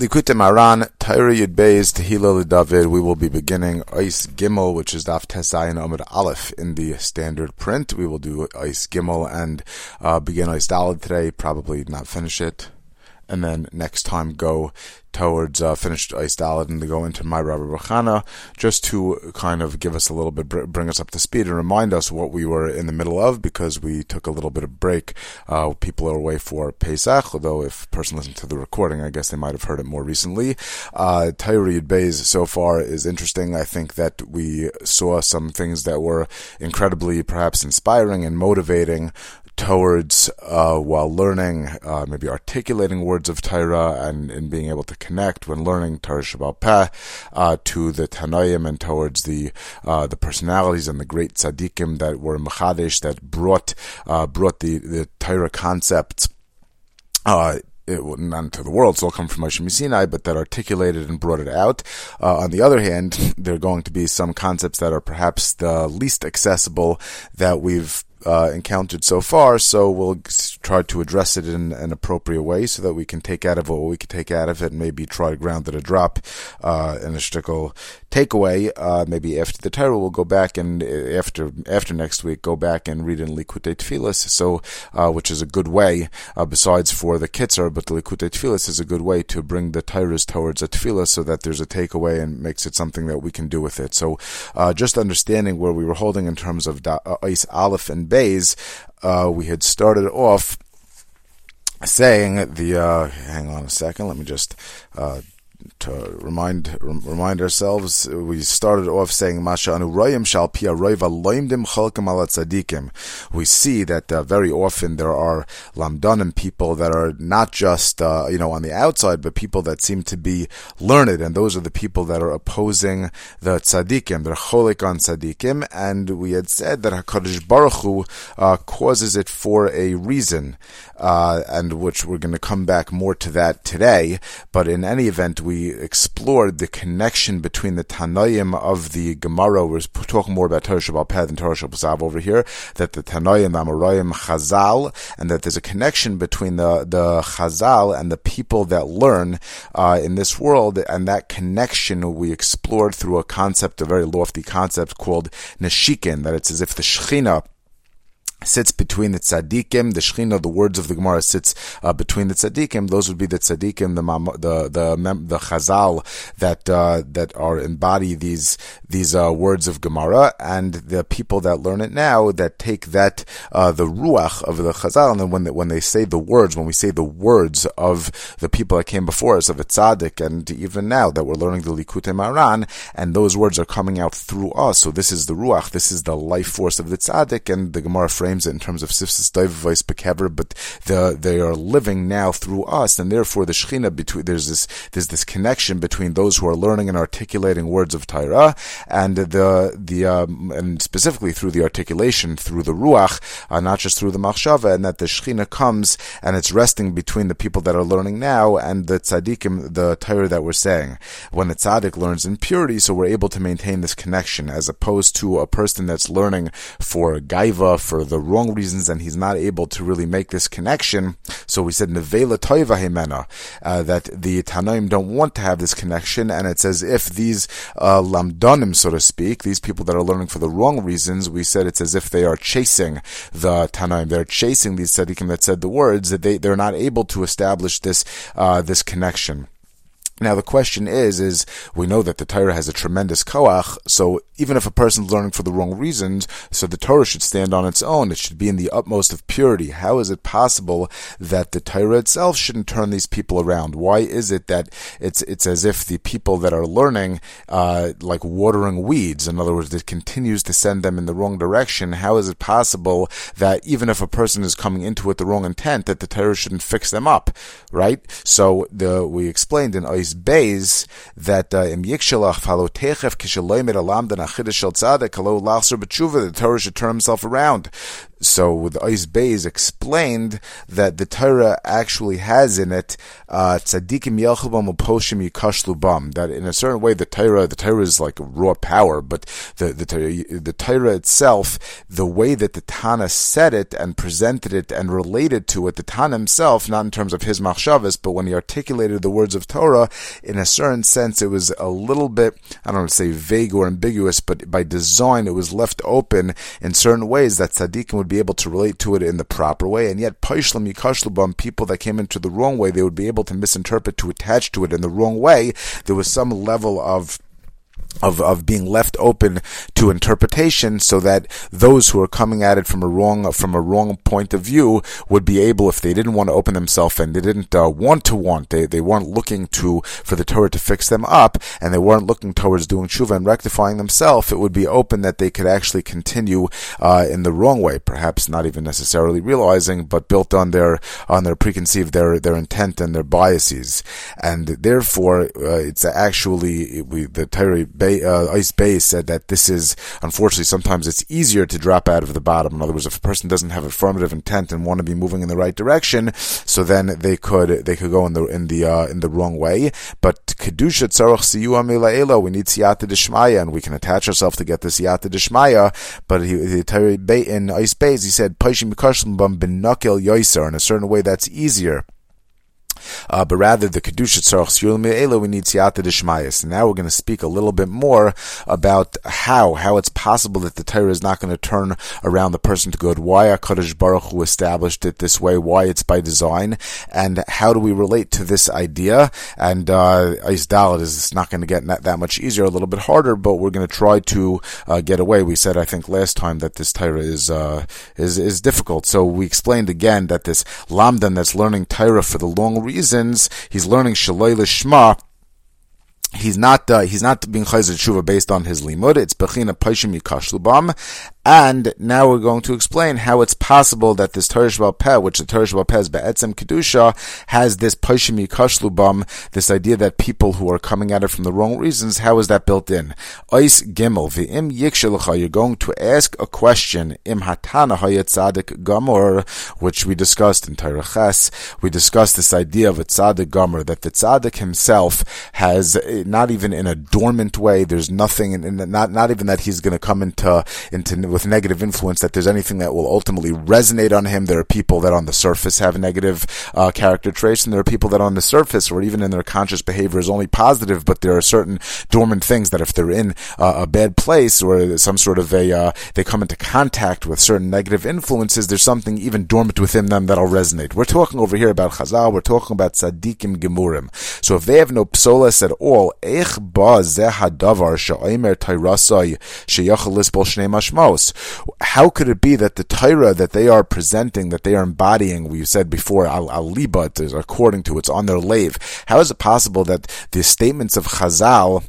Likutei Moharan, Torah Yud Beis, Tehillah David. We will be beginning Ois Gimel, which is Daf Tesayin Amud Aleph in the standard print. We will do Ois Gimel and uh, begin Ois Dalet today, probably not finish it and then next time go towards uh, finished Ois Dalet and go into my Rabbi Bachana just to kind of give us a little bit, bring us up to speed and remind us what we were in the middle of because we took a little bit of break. Uh, people are away for Pesach, although if a person listened to the recording, I guess they might have heard it more recently. Uh, Torah Yud Beis so far is interesting. I think that we saw some things that were incredibly perhaps inspiring and motivating towards uh, while learning, uh, maybe articulating words of Torah and, and being able to connect when learning Torah Shebal Peh uh, to the Tanoim and towards the uh, the personalities and the great tzaddikim that were Machadesh that brought uh, brought the the Torah concepts. Uh, it, not into the world, so it'll come from Moshe Sinai, but that articulated and brought it out. Uh, on the other hand, there are going to be some concepts that are perhaps the least accessible that we've uh, encountered so far. So we'll try to address it in an appropriate way so that we can take out of what we can take out of it and maybe try to ground it a drop uh, in a shtickle takeaway. Uh, maybe after the Torah, we'll go back and uh, after after next week, go back and read in Likutei Tfilis. So, uh, which is a good way, uh, besides for the Kitzur, but the Likutei Tfilis is a good way to bring the Torahs towards a Tfilah so that there's a takeaway and makes it something that we can do with it. So, uh, just understanding where we were holding in terms of da- uh, Ois Aleph and Bays, we had started off saying the uh, hang on a second let me just uh, to remind remind ourselves, we started off saying shal roiva. We see that uh, very often there are lamdanim people that are not just uh, you know on the outside, but people that seem to be learned, and those are the people that are opposing the tzadikim. They're cholik on tzadikim, and we had said that Hakadosh Baruch Hu uh, causes it for a reason, uh, and which we're going to come back more to that today. But in any event, we explored the connection between the Tanoim of the Gemara. We're talking more about Torah Shebal Peh than Torah Shabbat over here. That the Tanoim, Amoraim, Chazal, and that there's a connection between the the Chazal and the people that learn uh, in this world, and that connection we explored through a concept, a very lofty concept called Neshikin. That it's as if the Shechina sits between the tzaddikim, the shechina, the words of the Gemara sits uh, between the tzaddikim. Those would be the tzaddikim, the the the the chazal that uh, that are embody these these uh, words of Gemara, and the people that learn it now that take that uh, the ruach of the chazal, and then when they, when they say the words, when we say the words of the people that came before us, of the tzaddik, and even now that we're learning the Likutei Moharan, and those words are coming out through us. So this is the ruach, this is the life force of the tzaddik, and the Gemara frames frames it in terms of sifsis doivavais bekever, but the, they are living now through us, and therefore the shechina between there's this there's this connection between those who are learning and articulating words of Torah and the the um, and specifically through the articulation through the ruach, uh, not just through the machshava, and that the shechina comes and it's resting between the people that are learning now and the tzaddikim, the Torah that we're saying. When a tzaddik learns in purity, so we're able to maintain this connection as opposed to a person that's learning for gaiva, for the wrong reasons and he's not able to really make this connection. So we said nevela toiva himena uh, that the Tanoim don't want to have this connection, and it's as if these uh, so to speak, these people that are learning for the wrong reasons, we said it's as if they are chasing the Tanoim. They're chasing these tzaddikim that said the words that they they're not able to establish this uh, this connection. Now the question is, is we know that the Torah has a tremendous koach, so even if a person's learning for the wrong reasons, so the Torah should stand on its own. It should be in the utmost of purity. How is it possible that the Torah itself shouldn't turn these people around? Why is it that it's it's as if the people that are learning, uh, like watering weeds, in other words, it continues to send them in the wrong direction? How is it possible that even if a person is coming into it the wrong intent, that the Torah shouldn't fix them up, right? So the we explained in Beis that uh, im yikshalach kishaloi mit alam den achidish shel tzaddik halo lachser b'tshuva the Torah should turn himself around So with Ois explained that the Torah actually has in it uh, tzaddikim yelchubam uposhim yikashlubam. That in a certain way, the Torah, the Torah is like raw power, but the the the Torah itself, the way that the Tana said it and presented it and related to it, the Tana himself, not in terms of his machshavas, but when he articulated the words of Torah, in a certain sense, it was a little bit, I don't want to say vague or ambiguous, but by design, it was left open in certain ways that tzaddikim would be able to relate to it in the proper way, and yet paishim yikashlubam, people that came into the wrong way, they would be able to misinterpret, to attach to it in the wrong way. There was some level of of, of being left open to interpretation so that those who are coming at it from a wrong from a wrong point of view would be able if they didn't want to open themselves and they didn't uh, want to want they, they weren't looking to for the Torah to fix them up and they weren't looking towards doing tshuva and rectifying themselves it would be open that they could actually continue uh, in the wrong way perhaps not even necessarily realizing but built on their on their preconceived their their intent and their biases. And therefore uh, it's actually we the Torah Bay, uh, Ois Beis said that this is unfortunately sometimes it's easier to drop out of the bottom. In other words, if a person doesn't have affirmative intent and want to be moving in the right direction, so then they could they could go in the in the uh, in the wrong way. But kedusha tzarach siyu we need siyata deshmaya, and we can attach ourselves to get the siyata deshmaya. But he, the in Ois Beis he said paishim bam yoiser. In a certain way, that's easier uh, but rather the kedusha tzarach siyul we need siyata deshmayas. And now we're going to speak a little bit more about how how it's possible that the Torah is not going to turn around the person to good. Why Hakadosh Baruch Hu established it this way? Why it's by design? And how do we relate to this idea? And uh, is not going to get that, that much easier, a little bit harder, but we're going to try to uh, get away. We said I think last time that this Torah is uh, is is difficult, so we explained again that this lamdan that's learning Torah for the long reasons. He's learning Shaloi Lishma he's not uh, he's not being chayzer tshuva based on his limud. It's bechina paishim yikashlubam, and now we're going to explain how it's possible that this Torah Shebal Peh, which the Torah Shebal Peh is Be'etzem Kedusha, has this Paishim Yikashlubam, this idea that people who are coming at it from the wrong reasons, how is that built in? Ois Gimel, V'im Yikshilacha, you're going to ask a question, Im Hatana Hayat Tzadik Gamor, which we discussed in Torah Ches. We discussed this idea of a Tzadik Gamor, that the Tzadik himself has, eh, not even in a dormant way, there's nothing, in, in, not, not even that he's going to come into, into with negative influence that there's anything that will ultimately resonate on him. There are people that on the surface have negative uh, character traits, and there are people that on the surface or even in their conscious behavior is only positive, but there are certain dormant things that if they're in uh, a bad place or some sort of a, uh, they come into contact with certain negative influences, there's something even dormant within them that'll resonate. We're talking over here about Chazal, we're talking about Tzadikim Gemurim. So if they have no psolas at all, Eich ba zeh hadavar she'omer tayrasai sheyachal lisbol shnei how could it be that the Torah that they are presenting, that they are embodying, we said before, al liba, according to, it's on their lave. How is it possible that the statements of Chazal,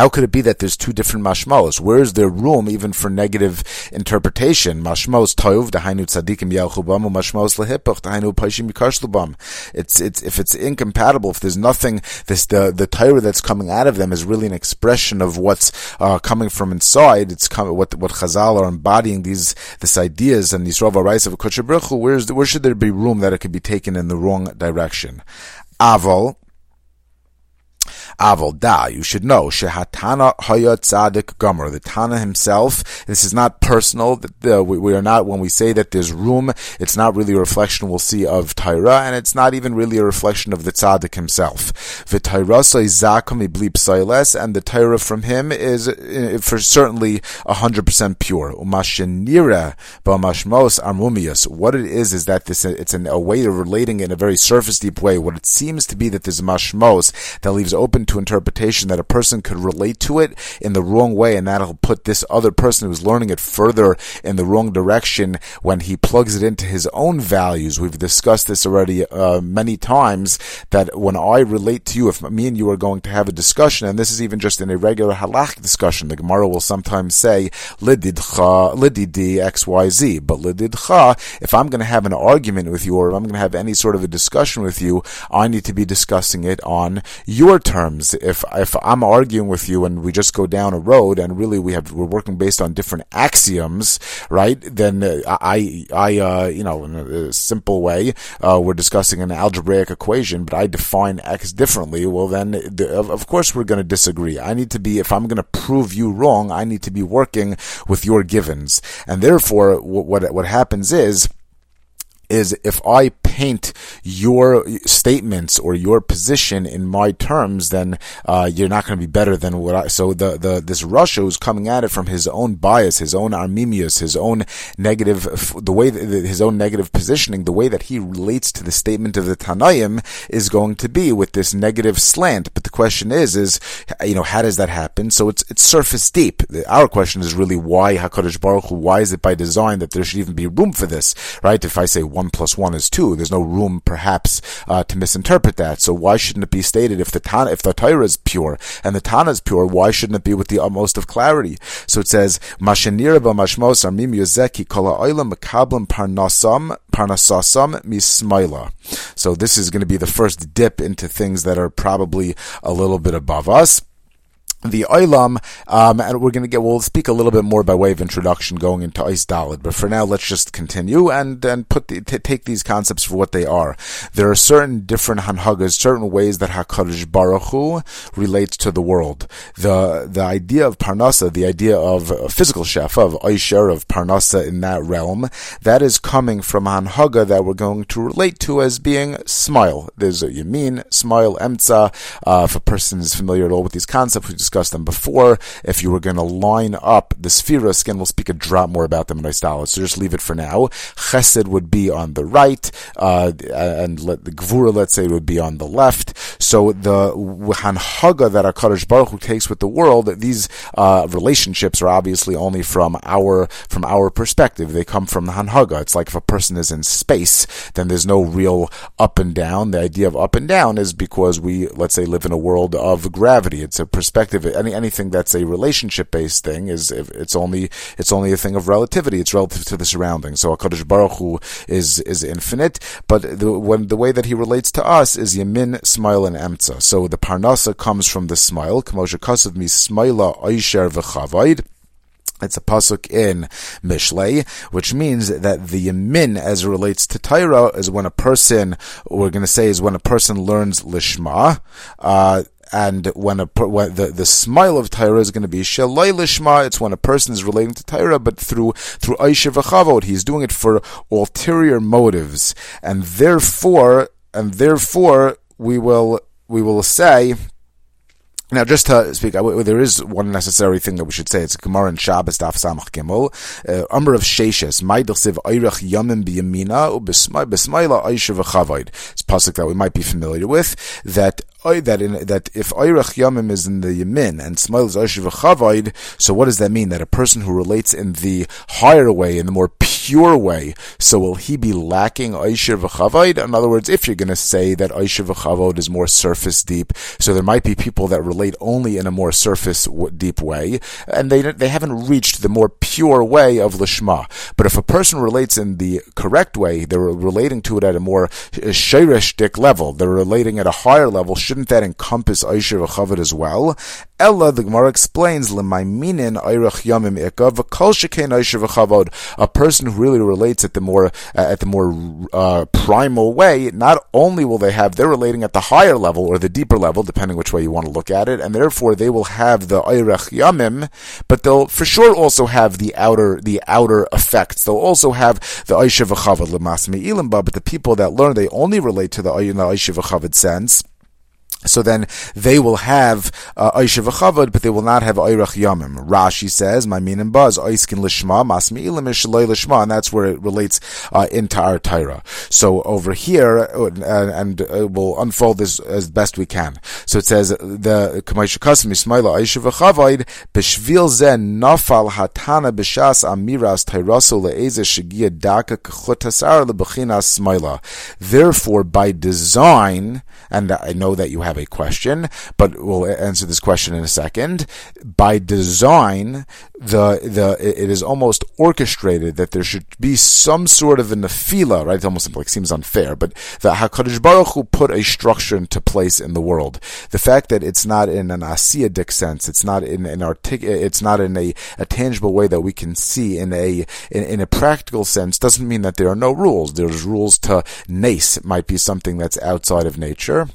how could it be that there's two different mashmos? Where is there room even for negative interpretation? Mashmos tov dahainu tzadikim yalchubam mashmos lehipuch dahainu paishim yikashlubam. It's it's if it's incompatible, if there's nothing, this the the Torah that's coming out of them is really an expression of what's uh, coming from inside. It's coming what what Chazal are embodying these this ideas and these Rava rights of Kodesh Where where should there be room that it could be taken in the wrong direction? Aval Aval you should know, Shehatana Hayat Tzadik Gomer, the Tana himself, this is not personal, we, we, are not, when we say that there's room, it's not really a reflection we'll see of Tyra, and it's not even really a reflection of the Tzadik himself. V'Tayrasa Izakum Iblip Sailes, and the Tyra from him is uh, for certainly 100% pure. Umashenira B'Mashmos Armumius, what it is is that this, it's an, a way of relating in a very surface deep way. What it seems to be that there's mashmos that leaves open to interpretation that a person could relate to it in the wrong way, and that'll put this other person who's learning it further in the wrong direction when he plugs it into his own values. We've discussed this already uh, many times that when I relate to you, if me and you are going to have a discussion, and this is even just in a regular halach discussion, the Gemara will sometimes say lididcha lididi xyz, but lididcha. If I'm going to have an argument with you, or if I'm going to have any sort of a discussion with you, I need to be discussing it on your terms terms. If if I'm arguing with you and we just go down a road and really we have we're working based on different axioms, right? Then uh, I I uh, you know in a simple way uh, we're discussing an algebraic equation, but I define x differently. Well, then the, of, course we're going to disagree. I need to be if I'm going to prove you wrong, I need to be working with your givens, and therefore what what happens is is if I paint your statements or your position in my terms, then uh, you're not going to be better than what I. So the the this rasha who's coming at it from his own bias, his own armimius, his own negative, the way his own negative positioning, the way that he relates to the statement of the Tanaim is going to be with this negative slant. But the question is, is you know how does that happen? So it's it's surface deep. Our question is really why Hakadosh Baruch Hu? Why is it by design that there should even be room for this? Right? If I say one plus one is two. There's no room, perhaps, uh, to misinterpret that. So why shouldn't it be stated if the Tana, if the Torah is pure and the Tana is pure? Why shouldn't it be with the utmost of clarity? So it says, "Mashenir mashmos armim yozeki kol ha'olam mekablim parnasam parnasasam mismaila." So this is going to be the first dip into things that are probably a little bit above us the Olam, um, and we're going to get, we'll speak a little bit more by way of introduction going into Ois Dalet, but for now, let's just continue and, and put the, t- take these concepts for what they are. There are certain different Hanhagas, certain ways that HaKadosh Baruch Hu relates to the world. The, the idea of Parnasa, the idea of physical chef, of Aisher, of Parnasa in that realm, that is coming from Hanhaga that we're going to relate to as being smoil. There's a Yamin, smoil, Emtza, uh, if a person is familiar at all with these concepts, discussed them before. If you were going to line up the spheres, again, we'll speak a drop more about them in Istalit, so just leave it for now. Chesed would be on the right, uh, and let, the Gvura, let's say, would be on the left. So the Hanhaga that HaKadosh Baruch Hu takes with the world, these uh, relationships are obviously only from our from our perspective. They come from the Hanhaga. It's like if a person is in space, then there's no real up and down. The idea of up and down is because we, let's say, live in a world of gravity. It's a perspective any anything that's a relationship based thing is it's only it's only a thing of relativity. It's relative to the surroundings. So Hakadosh Baruch Hu is is infinite, but the, when the way that he relates to us is Yamin, smoil, and Emtza. So the Parnasa comes from the smoil. Kamosha Kasav mi smila Aisher v'chavayd. It's a pasuk in Mishlei, which means that the yamin, as it relates to Torah, is when a person, we're going to say, is when a person learns lishma, uh, and when a when the the smoil of Torah is going to be shalai lishma. It's when a person is relating to Torah, but through through Aisha v'chavod, he's doing it for ulterior motives, and therefore and therefore we will we will say now, just to speak, there is one necessary thing that we should say. It's Gemara in Shabbos Daf Samach Gimel. Uh, Umar Rav Sheshes, Maidel Siv Eirach Yamim B'Yamina Ub'Smaila Aisha V'Chavayd. It's pasuk that we might be familiar with. That that in, that if Eirach Yamim is in the Yamin and Smail is V'Chavayd, so what does that mean? That a person who relates in the higher way, in the more pure way, so will he be lacking Aisha V'Chavayd? In other words, if you're going to say that Aisha V'Chavod is more surface deep, so there might be people that relate only in a more surface deep way, and they they haven't reached the more pure way of lishma. But if a person relates in the correct way, they're relating to it at a more uh, shirishdik level. They're relating at a higher level. Shouldn't that encompass Aisha v'chavod as well? Ella, the Gemara explains, ayrach yamim v'chavod. A person who really relates at the more uh, at the more uh, primal way, not only will they have they're relating at the higher level or the deeper level, depending which way you want to look at it and therefore they will have the Eirech Yamim, but they'll for sure also have the outer the outer effects. They'll also have the Aisha V'Chavad L'Masmi Ilimba, but the people that learn, they only relate to the Aisha V'Chavad sense. So then they will have uh, Aisha v'chavod, but they will not have Oirach Yamim. Rashi says, "My meaning buzz Oiskin lishma masmi ilim lishma," and that's where it relates uh, into our Torah. So over here, uh, and, uh, we'll unfold this as best we can. So it says the Kamaisha Kasim Ismaila Aisha v'chavod b'shvil zen nafal hatana b'shas amiras Tairaso le'eze shegia daka k'chotasar le'bechinas smaila. Therefore, by design, and I know that you have a question, but we'll answer this question in a second. By design, the the it is almost orchestrated that there should be some sort of a nefila, right? It almost like seems unfair, but the Hakadosh Baruch Hu put a structure into place in the world. The fact that it's not in an asiatic sense, it's not in an artic, it's not in a, a tangible way that we can see in a in, in, a practical sense, doesn't mean that there are no rules. There's rules to nace. It might be something that's outside of nature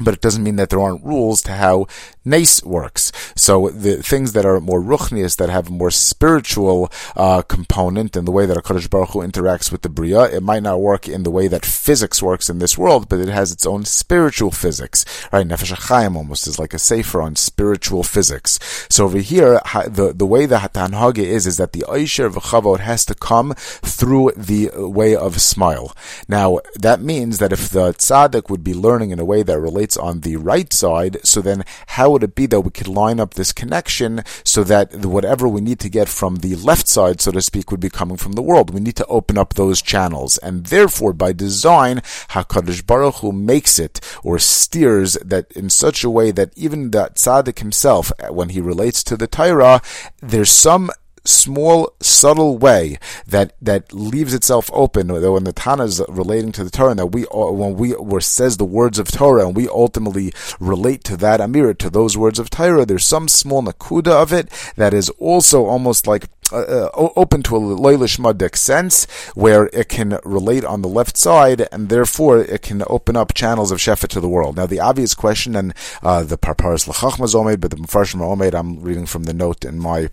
but it doesn't mean that there aren't rules to how nace works. So the things that are more ruchnias, that have a more spiritual uh, component in the way that HaKadosh Baruch Hu interacts with the Bria, it might not work in the way that physics works in this world, but it has its own spiritual physics. Right? Nefesh HaChaim almost is like a sefer on spiritual physics. So over here, the, the way the Hatanhage is, is that the Aisher V'chavot has to come through the way of smoil. Now, that means that if the tzaddik would be learning in a way that relates on the right side, so then how would it be that we could line up this connection so that whatever we need to get from the left side, so to speak, would be coming from the world? We need to open up those channels. And therefore, by design, HaKadosh Baruch Hu makes it or steers that in such a way that even the tzaddik himself, when he relates to the Torah, there's some small, subtle way that that leaves itself open. though When the Tana is relating to the Torah, that we when we were says the words of Torah, and we ultimately relate to that Amir to those words of Torah, there's some small nakuda of it that is also almost like uh, uh open to a loylishmadik sense where it can relate on the left side and therefore it can open up channels of Shefa to the world. Now the obvious question and uh, the Parparas Lachachma Omed, but the Mfarshim Omed, I'm reading from the note in my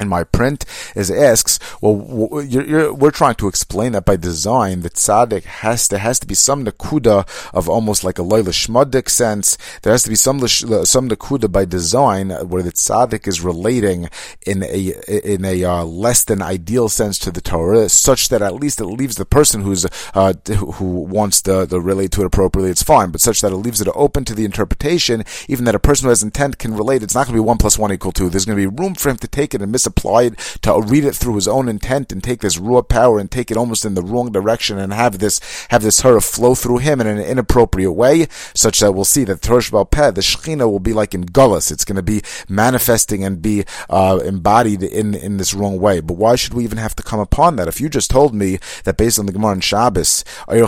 in my print is asks, well, you're, you're, we're trying to explain that by design, that tzaddik has to has to be some nakuda of almost like a loyla shmadik sense. There has to be some some nakuda by design where the tzaddik is relating in a in a uh, less than ideal sense to the Torah, such that at least it leaves the person who's uh, who wants to, to relate to it appropriately. It's fine, but such that it leaves it open to the interpretation, even that a person who has intent can relate. It's not going to be one plus one equal two. There's going to be room for him to take it and miss apply it, to read it through his own intent and take this raw power and take it almost in the wrong direction and have this, have this Torah flow through him in an inappropriate way, such that we'll see that Torah Peh, the Shechina will be like in Gullus. It's going to be manifesting and be, uh, embodied in, in this wrong way. But why should we even have to come upon that? If you just told me that based on the Gemara in Shabbos, and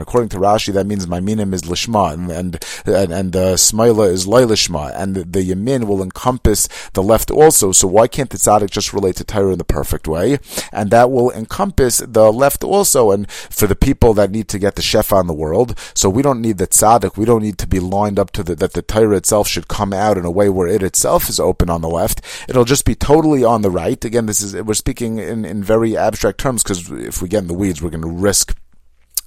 according to Rashi, that means my minim is lishma, and and and, and the smaila is loylishma, and the, the yamin will encompass the left also. So why can't the tzaddik just relate to Torah in the perfect way? And that will encompass the left also. And for the people that need to get the shefa in the world, so we don't need the tzaddik. We don't need to be lined up to the, that the Torah itself should come out in a way where it itself is open on the left. It'll just be totally on the right. Again, this is, we're speaking in, in very abstract terms because if we get in the weeds, we're going to risk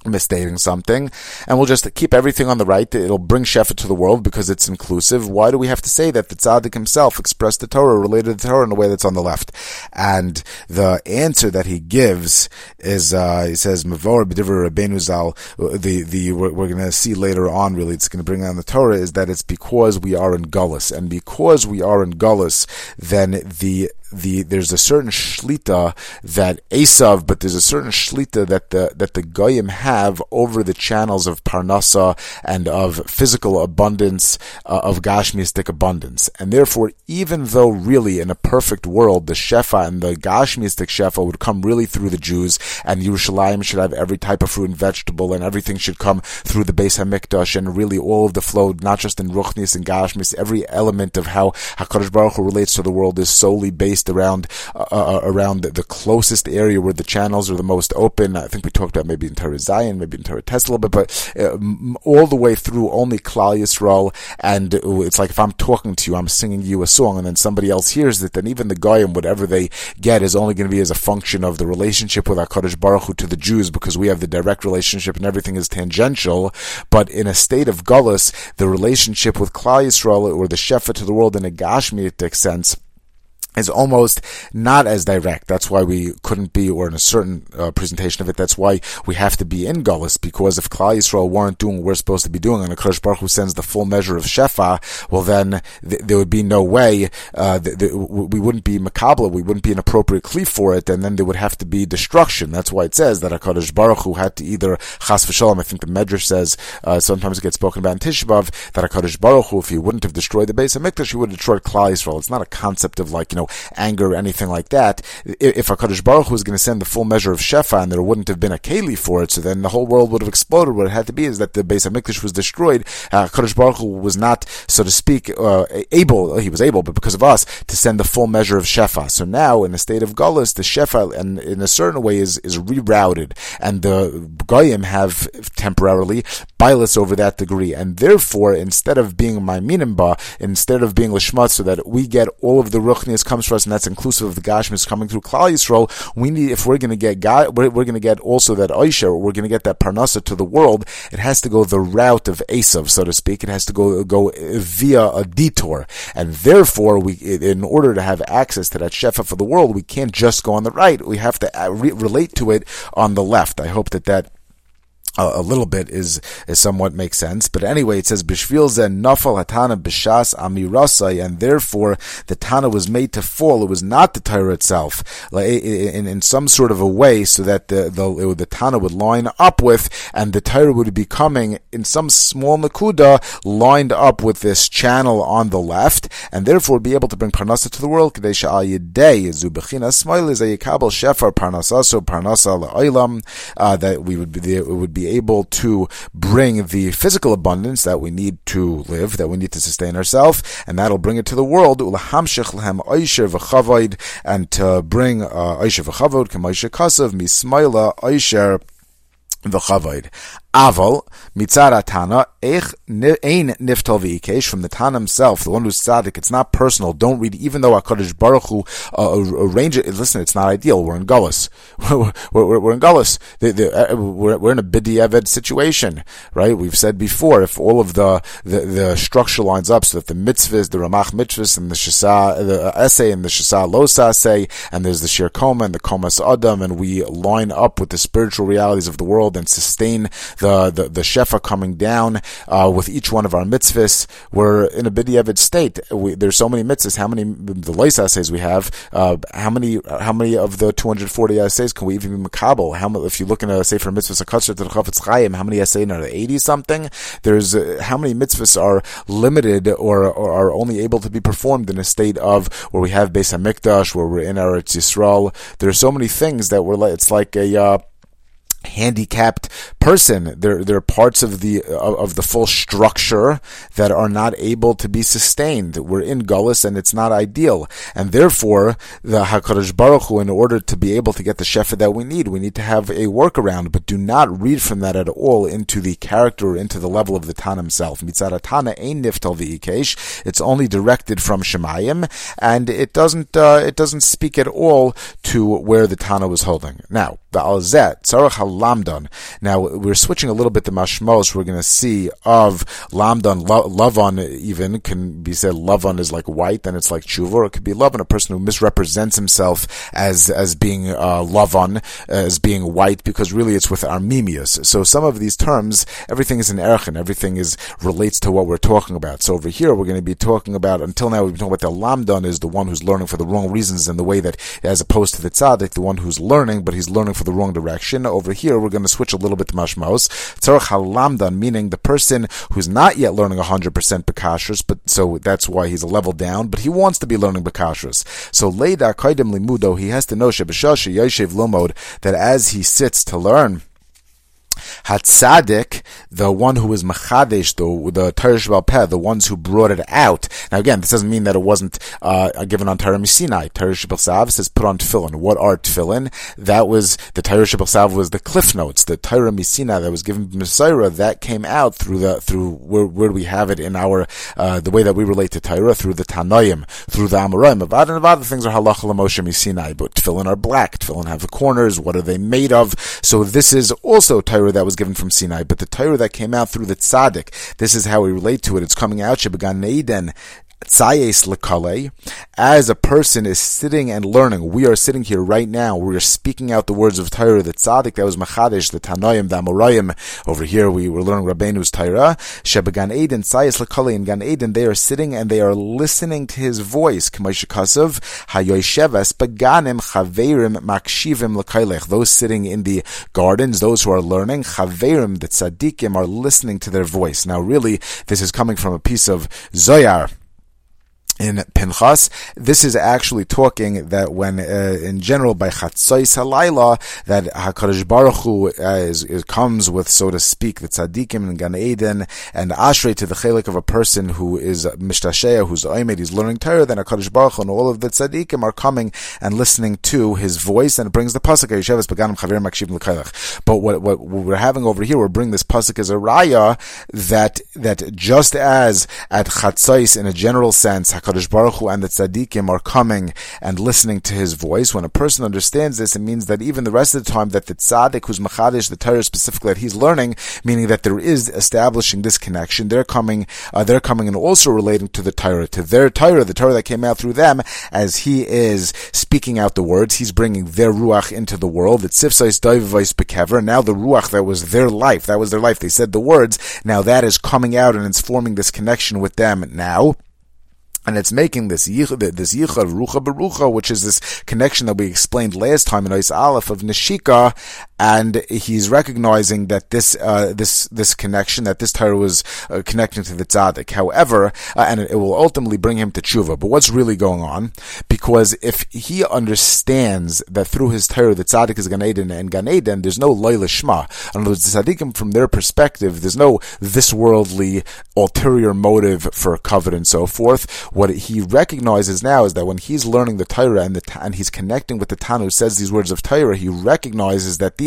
misstating something, and we'll just keep everything on the right. It'll bring Shefa to the world because it's inclusive. Why do we have to say that the tzaddik himself expressed the Torah, related to the Torah in a way that's on the left? And the answer that he gives is, uh, he says, Mavor b'divrei Rabbeinu Zal, the, the, we're, going to see later on, really, it's going to bring on the Torah, is that it's because we are in Gullus. And because we are in Gullus, then the the there's a certain shlita that Esav, but there's a certain shlita that the that the goyim have over the channels of parnasa and of physical abundance, uh, of gashmistic abundance, and therefore, even though really in a perfect world the shefa and the gashmistic shefa would come really through the Jews, and Yerushalayim should have every type of fruit and vegetable, and everything should come through the Beis Hamikdash, and really all of the flow, not just in ruchnis and gashmis, every element of how Hakadosh Baruch Hu relates to the world is solely based around uh, uh, around the closest area where the channels are the most open. I think we talked about maybe in Torah Zayin, maybe in Torah Tes a little bit, but uh, all the way through only Klal Yisrael. And it's like if I'm talking to you, I'm singing you a song, and then somebody else hears it, then even the Goyim, whatever they get, is only going to be as a function of the relationship with Hakadosh Baruch Hu to the Jews, because we have the direct relationship and everything is tangential. But in a state of Gullus, the relationship with Klal Yisrael or the Shefa to the world in a Gashmitic sense is almost not as direct. That's why we couldn't be, or in a certain uh, presentation of it, that's why we have to be in Gullus, because if Klal Yisrael weren't doing what we're supposed to be doing, and Kodesh Baruch Hu sends the full measure of Shefa, well then th- there would be no way, uh, th- th- we wouldn't be Makabla, we wouldn't be an appropriate Kli for it, and then there would have to be destruction. That's why it says that HaKadosh Baruch Hu had to either, Chas v'shalom, I think the Medrash says, uh, sometimes it gets spoken about in Tishbav, that HaKadosh Baruch Hu, if he wouldn't have destroyed the Beis Hamikdash, he would have destroyed Klal Yisrael. It's not a concept of like, you know, anger or anything like that. If HaKadosh Baruch Hu was going to send the full measure of Shefa and there wouldn't have been a Keli for it, so then the whole world would have exploded. What it had to be is that the Beis Hamikdash was destroyed. Uh, Baruch Hu was not, so to speak, uh, able, he was able, but because of us, to send the full measure of Shefa. So now, in the state of Gullus, the Shefa, and in a certain way, is, is rerouted, and the Goyim have temporarily bias over that degree, and therefore, instead of being my minimba, instead of being lishmat, so that we get all of the ruchnias comes for us, and that's inclusive of the gashmis coming through Klal Yisrael. We need, if we're going to get God, we're, we're going to get also that Aisha, we're going to get that parnasa to the world. It has to go the route of Esav, so to speak. It has to go go via a detour, and therefore, we, in order to have access to that shefa for the world, we can't just go on the right. We have to uh, re- relate to it on the left. I hope that that a, little bit is, is somewhat makes sense. But anyway, it says Bishvil zen nafal hatana b'shas amirasai, and therefore the Tana was made to fall. It was not the Torah itself, like in, in some sort of a way, so that the the, the Tana would line up with, and the Torah would be coming in some small nakuda lined up with this channel on the left, and therefore be able to bring parnasa to the world. Kadesha ayidei zubechina smoil is a shefar parnasaso parnasa la'olam uh, that we would be it would be able to bring the physical abundance that we need to live, that we need to sustain ourselves, and that'll bring it to the world. And to bring uh, Aisha v'chavod, k'maisha kasav, mismaila Aisha v'chavod. Aval mitzad Tana ech ein niftal v'ikesh from the Tana himself, the one who's tzaddik. It's not personal. Don't read, even though Hakadosh Baruch Hu uh, arrange it. Listen, it's not ideal. We're in Gullus. we're, we're, we're, in Gullus. Uh, we're, we're in a bidi situation, right? We've said before, if all of the, the, the structure lines up, so that the mitzvahs, the Ramach mitzvahs, and the shasa, the essay, and the shasa losa say, and there's the shir koma and the komas adam, and we line up with the spiritual realities of the world and sustain the the, the, the Shefa coming down uh, with each one of our mitzvahs. We're in a bidyavid state. We, there's so many mitzvahs. How many the lois essays we have? Uh, how many how many of the 240 essays can we even be makabel? How if you look in a sefer mitzvahs to the chafetz chaim, how many essays are there? 80 something. There's uh, how many mitzvahs are limited or, or, are only able to be performed in a state of where we have Beis Hamikdash, where we're in Eretz Yisrael. There are so many things that we're like it's like a uh, handicapped person. There, there are parts of the of the full structure that are not able to be sustained. We're in Gullus, and it's not ideal, and therefore the Hakadosh Baruch Hu, in order to be able to get the shefa that we need, we need to have a workaround. But do not read from that at all into the character, or into the level of the Tan himself. Mitzaratana ein niftal v'ikesh. It's only directed from Shemayim, and it doesn't uh, it doesn't speak at all to where the Tana was holding. Now the alzet tzarach lamdan. Now we're switching a little bit the mashmos. We're going to see of lamdan, lo- even can be said. Lavan is like white, then it's like tshuva. It could be lavan, a person who misrepresents himself as as being uh, as being white, because really it's with armimius. So some of these terms, everything is in erchin, everything is relates to what we're talking about. So over here we're going to be talking about. Until now we've been talking about the lamdan is the one who's learning for the wrong reasons in the way that, as opposed to the tzaddik, the one who's learning, but he's learning for the wrong direction. Over here we're going to switch a little bit to mashmos. Tzarech halamdan, meaning the person who's not yet learning 100% bekashrus, but so that's why he's a level down, but he wants to be learning bekashrus. So leida kaidim limudo, he has to know shebeshasha yoshev lomod, that as he sits to learn, Hatzadik, the one who was Machadesh, the, the Torah Peh, the ones who brought it out. Now again, this doesn't mean that it wasn't uh, given on Torah Sinai. Torah Sav says put on tefillin. What are tefillin? That was, the Torah Sav was the cliff notes. The Torah Sinai that was given Messiah, that came out through the, through where, where we have it in our, uh, the way that we relate to Torah, through the Tanoim, through the Amoraim. Avad and Avad, things are halacha Moshe Sinai, but tefillin are black. Tefillin have the corners. What are they made of? So this is also Torah that was given from Sinai, but the Torah that came out through the tzaddik, this is how we relate to it. It's coming out Shebegan Eden Tzayes lekale, as a person is sitting and learning, we are sitting here right now, we are speaking out the words of Torah, the tzaddik that was Machadish, the Tanoim, the Amoraim. Over here we were learning Rabbeinu's Torah. Shebegan Eden, Tzayes lekale in Gan Eden, they are sitting and they are listening to his voice. K'mayshikasav, hayoysheves, beganim, chaverim, makshivim lekailech. Those sitting in the gardens, those who are learning, chaverim, the tzaddikim, are listening to their voice. Now really, this is coming from a piece of Zoyar in Pinchas, this is actually talking that when, uh, in general, by Chatzos Halayla, that Hakadosh Baruch Hu uh, is, is, comes with, so to speak, the tzaddikim and Gan Eden and Ashrei to the chelik of a person who is mishtashea, who's oimed, he's learning Torah. Then Hakadosh Baruch Hu and all of the tzaddikim are coming and listening to his voice, and it brings the pasuk Yesheves Beganim Chavir Makshivim L'Kailach. But what, what we're having over here, we're bringing this pasuk as a raya that that just as at Chatzos in a general sense. HaKadosh Baruch Hu and the tzaddikim are coming and listening to his voice. When a person understands this, it means that even the rest of the time that the tzaddik who's machadish, the Torah specifically that he's learning, meaning that there is establishing this connection, they're coming, uh, they're coming and also relating to the Torah, to their Torah, the Torah that came out through them, as he is speaking out the words, he's bringing their ruach into the world. It's sifsais daivavais bekever. Now the ruach that was their life, that was their life. They said the words. Now that is coming out and it's forming this connection with them now and it's making this yichud, this yichud rucha berucha, which is this connection that we explained last time in Ois Aleph of Nishika, and he's recognizing that this uh, this this connection, that this Torah was uh, connecting to the tzaddik. However, uh, and it will ultimately bring him to tshuva. But what's really going on? Because if he understands that through his Torah the tzaddik is Gan Eden and Gan Eden, there's no loyla shma. In other words, the tzaddikim from their perspective, there's no this worldly ulterior motive for covet and so forth what he recognizes now is that when he's learning the Torah and, the, and he's connecting with the Tana who says these words of Torah, he recognizes that these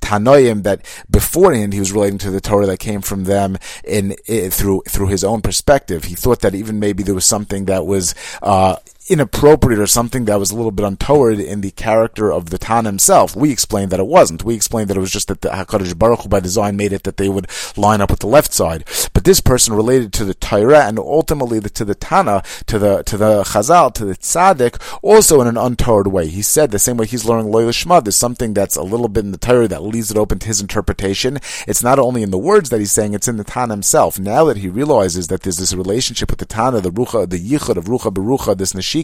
Tanoim that beforehand he was relating to the Torah that came from them in, in through through his own perspective. He thought that even maybe there was something that was uh, inappropriate or something that was a little bit untoward in the character of the Tan himself. We explained that it wasn't. We explained that it was just that the HaKadosh Baruch Hu by design made it that they would line up with the left side. But this person related to the Torah and ultimately to the Tana, to the, to the Chazal, to the Tzaddik, also in an untoward way. He said the same way he's learning Loyal Shema, there's something that's a little bit in the Torah that leaves it open to his interpretation. It's not only in the words that he's saying, it's in the Tana himself. Now that he realizes that there's this relationship with the Tana, the Rucha, the Yichud of Rucha Berucha, this Nashi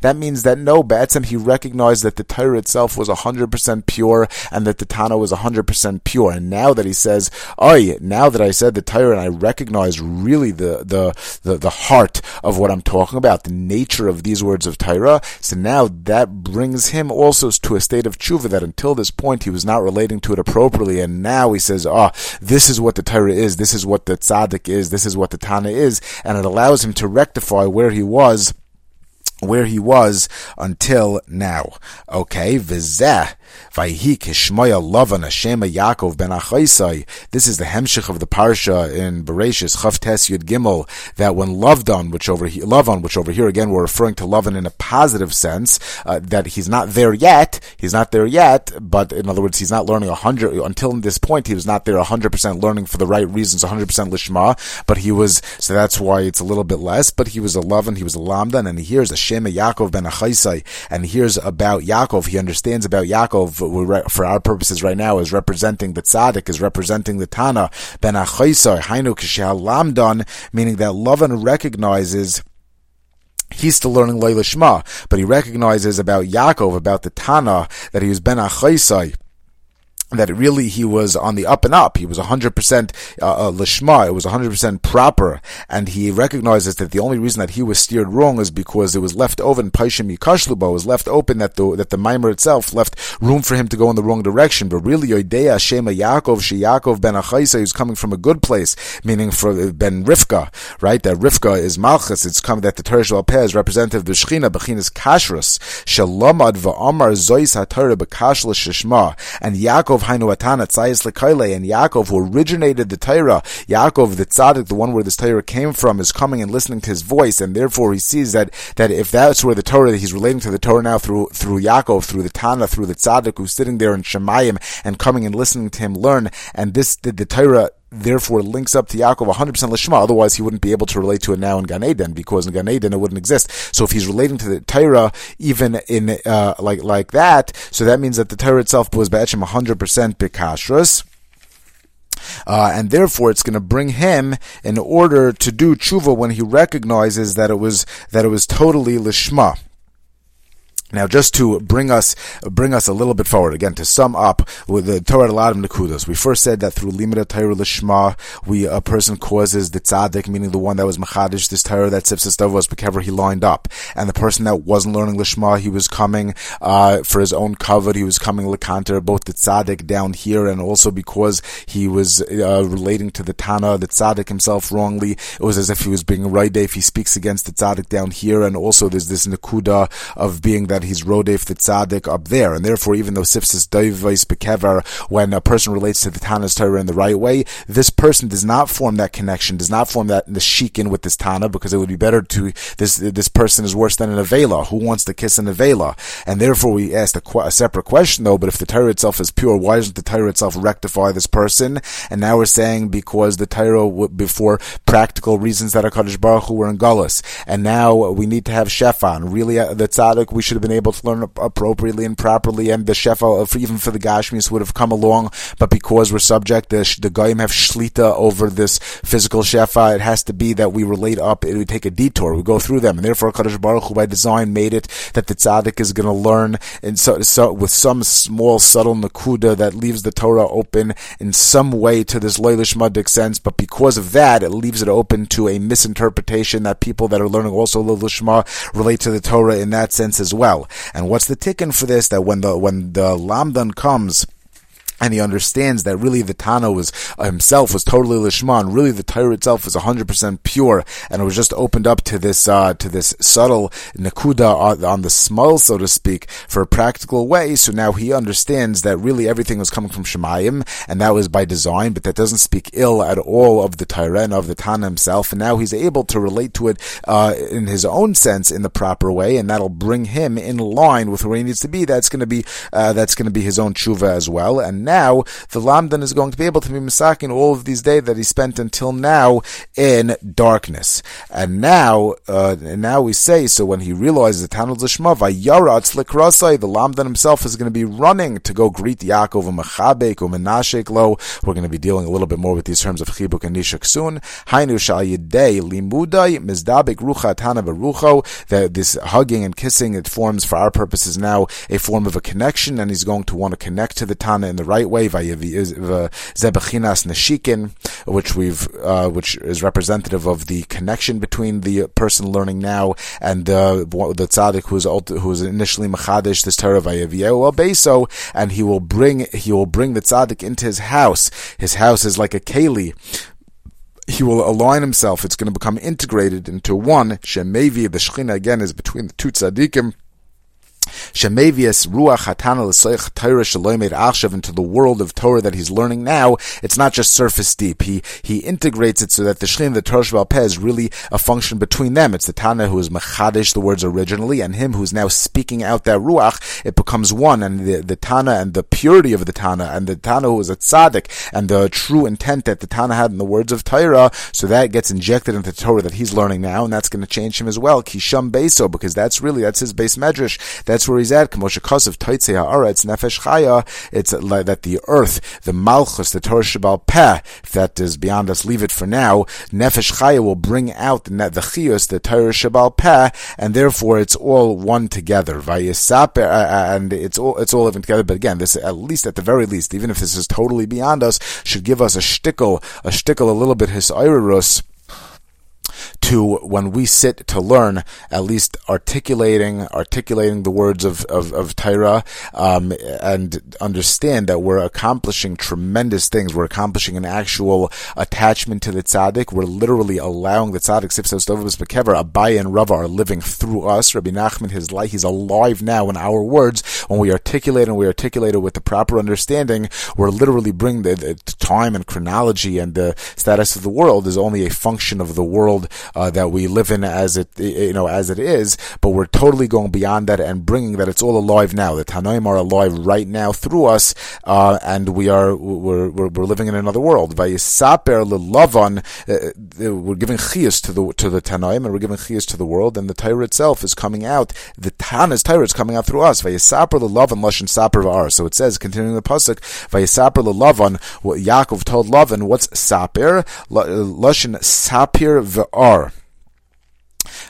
that means that no, Ba'atzim, he recognized that the Torah itself was 100% pure and that the Tana was 100% pure. And now that he says, oh, now that I said the Torah and I recognize really the, the, the, the heart of what I'm talking about, the nature of these words of Torah, so now that brings him also to a state of tshuva that until this point he was not relating to it appropriately. And now he says, oh, this is what the Torah is, this is what the tzaddik is, this is what the Tana is, and it allows him to rectify where he was where he was until now. Okay, vizeh Hashema Yaakov ben Achaisai. This is the hemshich of the parsha in Bereshis Chavtes Yud Gimel that when Lavdan, which over Lavan, which over here again we're referring to Lavan in a positive sense, uh, that he's not there yet. He's not there yet, but in other words, he's not learning a hundred until this point. He was not there hundred percent learning for the right reasons, hundred percent lishma. But he was so that's why it's a little bit less. But he was a Lavan, he was a Lamdan, and he hears a Shema Yaakov ben Achaisai, and he hears about Yaakov. He understands about Yaakov. For our purposes right now, is representing the tzaddik, is representing the Tana ben Achaisai. Hainu Lamdan, meaning that Lavan recognizes he's still learning Leila Shema, but he recognizes about Yaakov, about the Tana, that he was Ben Achaisai that really he was on the up and up. He was 100% uh, uh, lishma. It was 100% proper. And he recognizes that the only reason that he was steered wrong is because it was left open, paishim yikashluba, was left open that the, that the mimer itself left room for him to go in the wrong direction. But really, Yodeya Shema Yaakov, She Yaakov ben Achaisa, who's coming from a good place, meaning for uh, ben Rivka, right? That Rivka is Malchus. It's coming that the Torah Peh is representative of the Shechina, Bechinas Kashrus, Shalomad va'amar zois ha-Torah shishma. And Yaakov Hainu Atana Tzayis and Yaakov, who originated the Torah, Yaakov, the tzaddik, the one where this Torah came from, is coming and listening to his voice, and therefore he sees that that if that's where the Torah, that he's relating to the Torah now through through Yaakov, through the Tana, through the tzaddik who's sitting there in Shemayim and coming and listening to him learn, and this the, the Torah therefore links up to Yaakov 100% Lishma. Otherwise, he wouldn't be able to relate to it now in Gan Eden because in Gan Eden it wouldn't exist. So if he's relating to the Torah even in uh, like like that, so that means that the Torah itself was Ba'echem 100% Bikashrus. Uh, and therefore it's going to bring him in order to do tshuva when he recognizes that it was that it was totally lishma. Now, just to bring us bring us a little bit forward again to sum up with the Torah a lot of nekudos. We first said that through limit Torah lishma, we a person causes the tzaddik, meaning the one that was machadish this Torah that sifsas was bekever he lined up, and the person that wasn't learning lishma, he was coming uh, for his own cover. He was coming lekanter both the tzaddik down here and also because he was uh, relating to the Tana, the tzaddik himself wrongly. It was as if he was being right if he speaks against the tzaddik down here, and also there's this nekuda of being that he's rodef the tzaddik up there, and therefore, even though sifsis doivais bekever, when a person relates to the Tana's Torah in the right way, this person does not form that connection, does not form that the with this Tana, because it would be better to this this person is worse than an avela. Who wants to kiss an avela? And therefore, we asked a, a separate question though. But if the Torah itself is pure, why doesn't the Torah itself rectify this person? And now we're saying because the Torah before practical reasons that Hakadosh Baruch Hu were in Gullus, and now we need to have shefan. Really, uh, the tzaddik we should have been able to learn appropriately and properly, and the shefa, uh, even for the Gashmis, would have come along. But because we're subject, the, the Goyim have shlita over this physical shefa, uh, it has to be that we relate up, it would take a detour, we go through them. And therefore, Kadosh Baruch Hu by design made it that the tzaddik is going to learn in so, so, with some small, subtle nakuda that leaves the Torah open in some way to this loylish muddik sense, but because of that, it leaves it open to a misinterpretation that people that are learning also lishma relate to the Torah in that sense as well. And what's the tikkun for this? That when the when the lamdan comes and he understands that really the Tana was uh, himself was totally lishman. Really, the Torah itself was hundred percent pure, and it was just opened up to this uh, to this subtle nakuda on, on, the small, so to speak, for a practical way. So now he understands that really everything was coming from Shemayim, and that was by design. But that doesn't speak ill at all of the Torah and of the Tana himself. And now he's able to relate to it uh, in his own sense in the proper way, and that'll bring him in line with where he needs to be. That's going to be uh, that's going to be his own tshuva as well, and now the Lamdan is going to be able to be masakin all of these days that he spent until now in darkness. And now, uh, and now we say, so when he realizes the Tanul Zishma, Vayaratz Likrasai, the Lamdan himself is going to be running to go greet Yaakov and Mechabek or Lo. We're going to be dealing a little bit more with these terms of Chibuk and Nishak soon. Hainu Shayidei Limudai Mizdabik Rucha Tana. That this hugging and kissing, it forms for our purposes now a form of a connection, and he's going to want to connect to the Tana in the right way. Zebechinas Neshikin, which we've, uh, which is representative of the connection between the person learning now and uh, the tzaddik who's who's initially machadish this Torah Vayevieu Beso, and he will bring he will bring the tzaddik into his house. His house is like a keli he will align himself. It's going to become integrated into one. Shemevi, the Shechina again is between the two tzaddikim. Shemevius Ruach Hatana L'Soich Torah Shaloimed Achshav into the world of Torah that he's learning now, it's not just surface deep. He he integrates it so that the Shlim, the Torah Shebal Peh, is really a function between them. It's the Tana who is Mechadish, the words originally, and him who's now speaking out that Ruach, it becomes one, and the, the Tana and the purity of the Tana, and the Tana who is a Tzaddik, and the true intent that the Tana had in the words of Torah, so that gets injected into the Torah that he's learning now, and that's going to change him as well. Kisham Beso, because that's really, that's his beis medrash. That's where he's at. It's like that the earth, the Malchus, the Torah Shebal Peh, that is beyond us, leave it for now. Nefesh Chaya will bring out the, Chios, the Torah Shebal Peh, and therefore it's all one together. Uh, uh, and it's all it's all living together. But again, this at least at the very least, even if this is totally beyond us, should give us a shtickle, a shtickle, a little bit his iris to when we sit to learn, at least articulating articulating the words of of, of um, and understand that we're accomplishing tremendous things. We're accomplishing an actual attachment to the tzaddik. We're literally allowing the tzaddik Sifsos Bekever, Abaye and Rava are living through us. Rabbi Nachman, his life, he's alive now in our words. When we articulate and we articulate it with the proper understanding, we're literally bringing the, the time and chronology and the status of the world is only a function of the world uh, that we live in as it you know as it is, but we're totally going beyond that and bringing that it's all alive now. The Tanoim are alive right now through us, uh, and we are we're, we're, we're, living in another world. Vayisaper lelavan, uh, uh, we're giving chiyas to the to the Tanoim, and we're giving chiyas to the world, and the Torah itself is coming out. The Tana's Torah is coming out through us. Vayisaper lelavan lashon saper v'ar. So it says, continuing the pasuk, Vayisaper lelavan. Yaakov told Lavan, what's saper? Lashon sapir v'ar.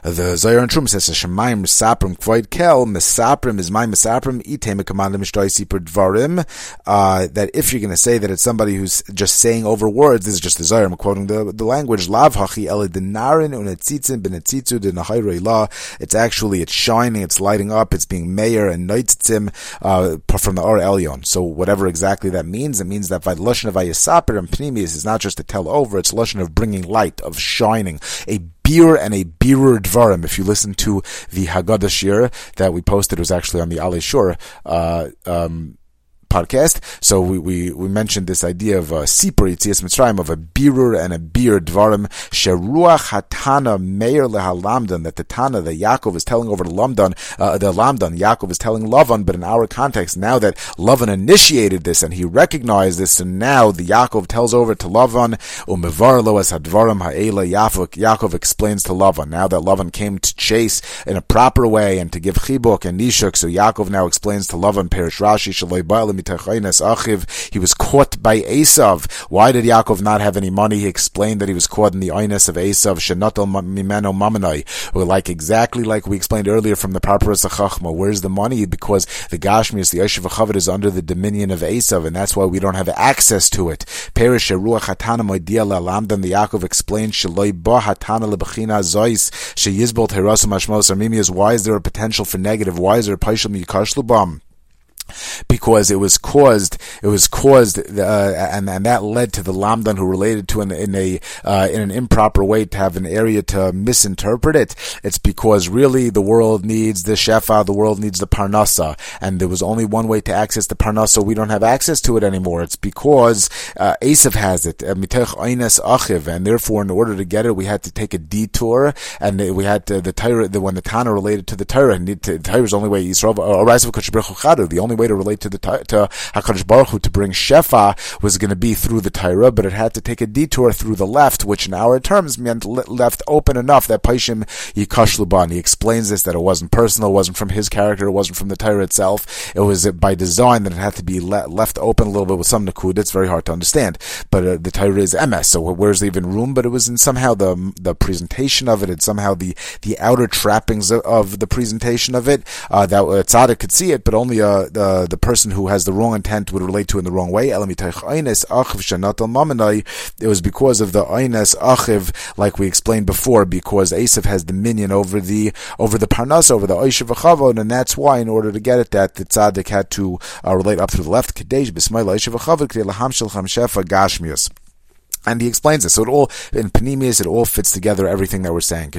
The Zohar and Trum says, "Shemayim misaprim kvoid kel misaprim is my misaprim ite mekamandim mishtoi sipur dvarim." Uh, that if you're going to say that it's somebody who's just saying over words, this is just the Zohar. I'm quoting the, the language. Lav hachi ele denarin unetzitzin benetzitzu denachayre la. It's actually it's shining, it's lighting up, it's being mayor and noitzim uh, from the Or Elyon. So whatever exactly that means, it means that by lashon of Ayasaper and Pnimius is not just to tell over; it's lashon of bringing light, of shining, a bir and a birur dvarim. If you listen to the Haggadah Shir that we posted, it was actually on the Ali Shur. Uh, um, podcast. So we, we, we mentioned this idea of a sipur yitzias mitzrayim of a birur and a bir dvarim sheruach hatana meir lehalamdan that the Tana that Yaakov is telling over to Lamdan uh, the Lamdan Yaakov is telling Lavan, but in our context now that Lavan initiated this and he recognized this, and now the Yaakov tells over to Lavan umevar lo es hadvarim ha'ela Yaakov explains to Lavan now that Lavan came to chase in a proper way and to give chibuk and nishuk, so Yaakov now explains to Lavan Perish Rashi shaloi he was caught by Esav. Why did Yaakov not have any money? He explained that he was caught in the Einis of Esav. Like exactly like we explained earlier from the Parparas Chachma. Where's the money? Because the Gashmius, the Yeshiva Chavit is under the dominion of Esav, and that's why we don't have access to it. Perish Ruach Hatana Lamdan, the Yaakov explained, Shaloi Zois. Why is there a potential for negative? Why is there a Paishim Yikashlu Bam? Because it was caused it was caused uh, and and that led to the lamdan who related to an in a uh, in an improper way to have an area to misinterpret it. It's because really the world needs the shefa the world needs the parnasa and there was only one way to access the parnasa we don't have access to it anymore. It's because uh, Esav has it uh, and therefore in order to get it we had to take a detour and we had to, the Torah the, when the Tana related to the Torah the Torah is the only way Yisrael the only only way to relate to the to Hakadosh Baruch Hu to bring shefa was going to be through the Torah, but it had to take a detour through the left, which in our terms meant left open enough that Paishim Yikashlu Bam. He explains this that it wasn't personal, it wasn't from his character, it wasn't from the Torah itself. It was by design that it had to be le- left open a little bit with some nakud. It's very hard to understand, but uh, the Torah is emes, so where's even room? But it was in somehow the the presentation of it, and somehow the the outer trappings of, of the presentation of it uh, that uh, tzaddik could see it, but only uh, the uh, the person who has the wrong intent would relate to in the wrong way. It was because of the Eines Achiv, like we explained before, because Esav has dominion over the over the Parnas, over the Oishav Chavod, and that's why, in order to get it, that the tzaddik had to uh, relate up to the left. Kadesh b'smoil Oishav Chavod, Laham Shel Gashmius. And he explains this. So it all, in Panemius, it all fits together everything that we're saying.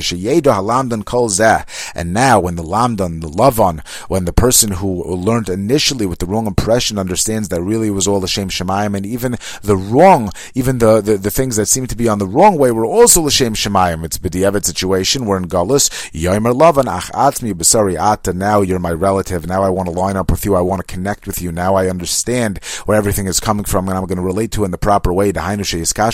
And now, when the Lamdan, the Lavan, when the person who learned initially with the wrong impression understands that really it was all the Shem Shemayim, and even the wrong, even the, the, the, things that seem to be on the wrong way were also the Shem Shemayim. It's B'diavad situation. We're in Galus. Yomer Lavan, Ach Atmi, Basari Ata. Now you're my relative. Now I want to line up with you. I want to connect with you. Now I understand where everything is coming from, and I'm going to relate to in the proper way. The Hainu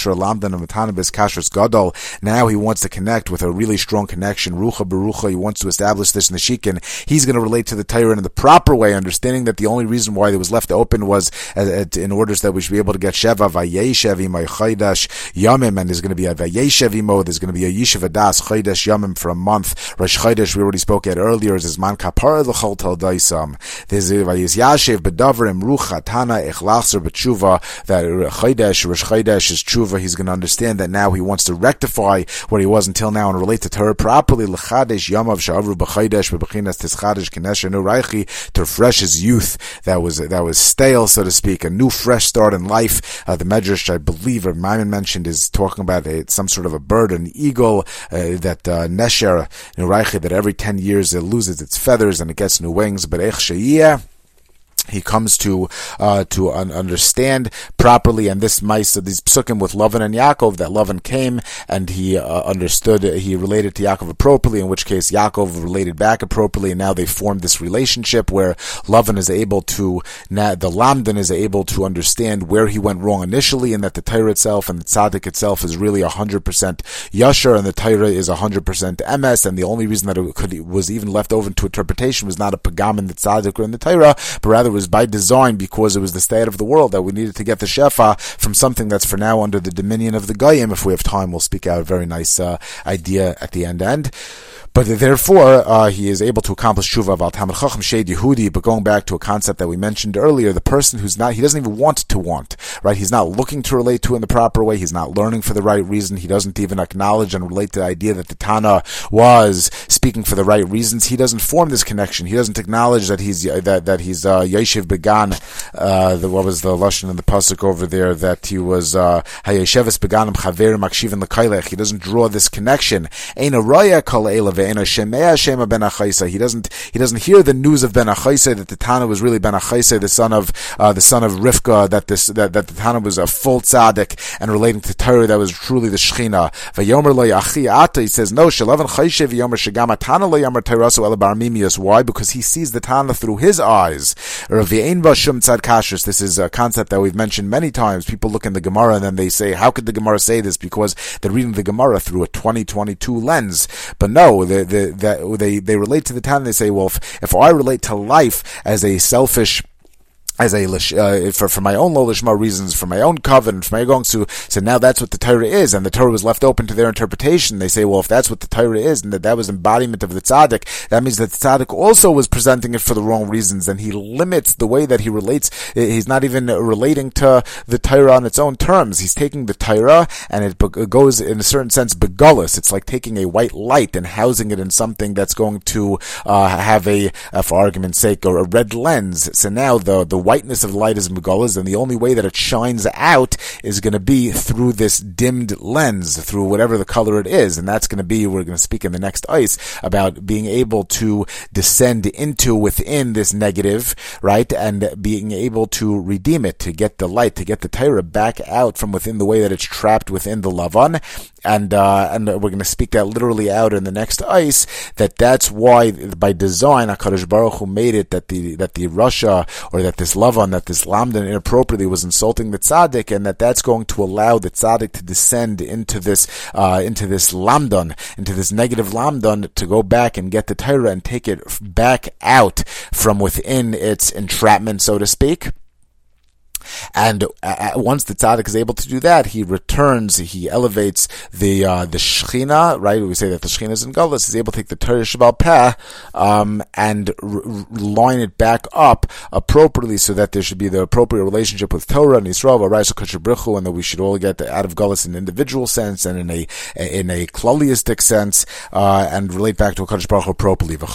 kasher lamdan and matanabis kasher's gadol. Now he wants to connect with a really strong connection. Rucha berucha. He wants to establish this nishikin. He's going to relate to the Torah in the proper way, understanding that the only reason why it was left open was uh, uh in order that we should be able to get sheva vayeshev imay chaydash yamim, and there's going to be a vayeshev imo. There's going to be a yishev das chaydash yamim for a month. Rosh chaydash we already spoke at earlier is man kapara l'chol tel daisam. There's a vayis yashev bedavarim rucha tana echlachser b'tshuva that chaydash rosh chaydash is tshuva he's going to understand that now he wants to rectify what he was until now and relate to Torah properly. L'chadesh yamav sha'avru b'chaydesh to refresh his youth that was that was stale, so to speak, a new fresh start in life. Uh, the Medrash, I believe, or Maimon mentioned, is talking about a, some sort of a bird, an eagle uh, that uh, nesher reichi that every ten years it loses its feathers and it gets new wings. But ech he comes to uh, to un- understand properly, and this mice of these psukim with Lavan and Yaakov that Lavan came and he uh, understood he related to Yaakov appropriately, in which case Yaakov related back appropriately, and now they formed this relationship where Lavan is able to now the Lamdan is able to understand where he went wrong initially, and that the Torah itself and the Tzaddik itself is really hundred percent Yashar, and the Torah is hundred percent emes, and the only reason that it could was even left open to interpretation was not a pagam in the Tzaddik or in the Torah, but rather was by design because it was the state of the world that we needed to get the Shefa from something that's for now under the dominion of the Goyim. If we have time, we'll speak out a very nice uh, idea at the end end. But therefore, uh, he is able to accomplish tshuva of al Chacham Yehudi. But going back to a concept that we mentioned earlier, the person who's not, he doesn't even want to want, right? He's not looking to relate to in the proper way. He's not learning for the right reason. He doesn't even acknowledge and relate to the idea that the Tana was speaking for the right reasons. He doesn't form this connection. He doesn't acknowledge that he's that that he's uh, Yeshiv Began. Uh, the, what was the lashon in the pasuk over there? That he was uh, Hayesheves Beganim Chaver. He doesn't draw this connection. A raya kol he doesn't he doesn't hear the news of Ben Achaisa that the Tana was really Ben Achaisa, the son of uh, the son of Rivka, that this that, that the Tana was a full tzaddik and relating to Torah that was truly the Shechina. He says no. Why? Because he sees the Tana through his eyes. This is a concept that we've mentioned many times. People look in the Gemara and then they say, "How could the Gemara say this?" Because they're reading the Gemara through a 2022 lens. But no, the, the, the, they, they relate to the time. They say, well, if, if I relate to life as a selfish as a uh, for for my own lolishma reasons, for my own covenant, for my going to so now that's what the Torah is, and the Torah was left open to their interpretation. They say, well, if that's what the Torah is, and that that was embodiment of the tzaddik, that means that the tzaddik also was presenting it for the wrong reasons, and he limits the way that he relates. He's not even relating to the Torah on its own terms. He's taking the Torah and it goes in a certain sense begulus. It's like taking a white light and housing it in something that's going to uh, have a, uh, for argument's sake, or a red lens. So now the the whiteness of the light is megolas, and the only way that it shines out is going to be through this dimmed lens, through whatever the color it is, and that's going to be, we're going to speak in the next ois about being able to descend into within this negative, right, and being able to redeem it, to get the light, to get the Torah back out from within the way that it's trapped within the Lavan, and uh, and we're going to speak that literally out in the next ois. That that's why by design Hakadosh Baruch Hu made it that the that the rasha or that this Lavan that this Lamdan inappropriately was insulting the tzaddik, and that that's going to allow the tzaddik to descend into this uh, into this Lamdan, into this negative Lamdan, to go back and get the Torah and take it back out from within its entrapment, so to speak. And uh, once the tzaddik is able to do that, he returns, he elevates the uh, the shechina, right? We say that the shechina is in Golis, He's able to take the Torah Shebal Peh um, and r- line it back up appropriately so that there should be the appropriate relationship with Torah and Yisrael, Brichu, and that we should all get out of Golis in an individual sense and in a in a klaliistic sense, uh, and relate back to a Kaddish Baruch appropriately. But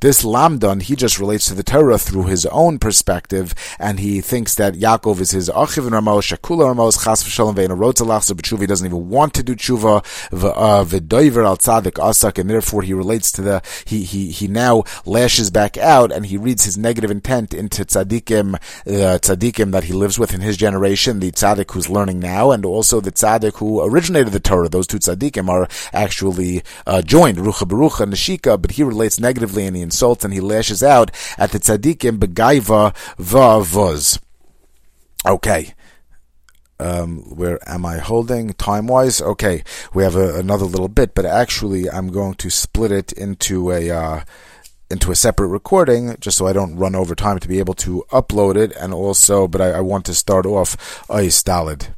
this Lamdan, he just relates to the Torah through his own perspective, and he thinks that Yaakov is his achiv and Ramos, Shakula Ramos, Chas v'shalom ve'ena rotzalach, so b'tshuva he doesn't even want to do tshuva, v'doiver al tzadik asak, and therefore he relates to the, he, he, he now lashes back out, and he reads his negative intent into tzadikim, uh, tzadikim that he lives with in his generation, the tzadik who's learning now, and also the tzadik who originated the Torah. Those two tzadikim are actually uh, joined, Rucha Barucha and Nashika, but he relates negatively and he insults and he lashes out at the tzadikim, begaiva Vavuz. Okay. Um, where am I holding time wise? Okay, we have a, another little bit, but actually, I'm going to split it into a uh, into a separate recording just so I don't run over time to be able to upload it, and also, but I, I want to start off Ois Dalet.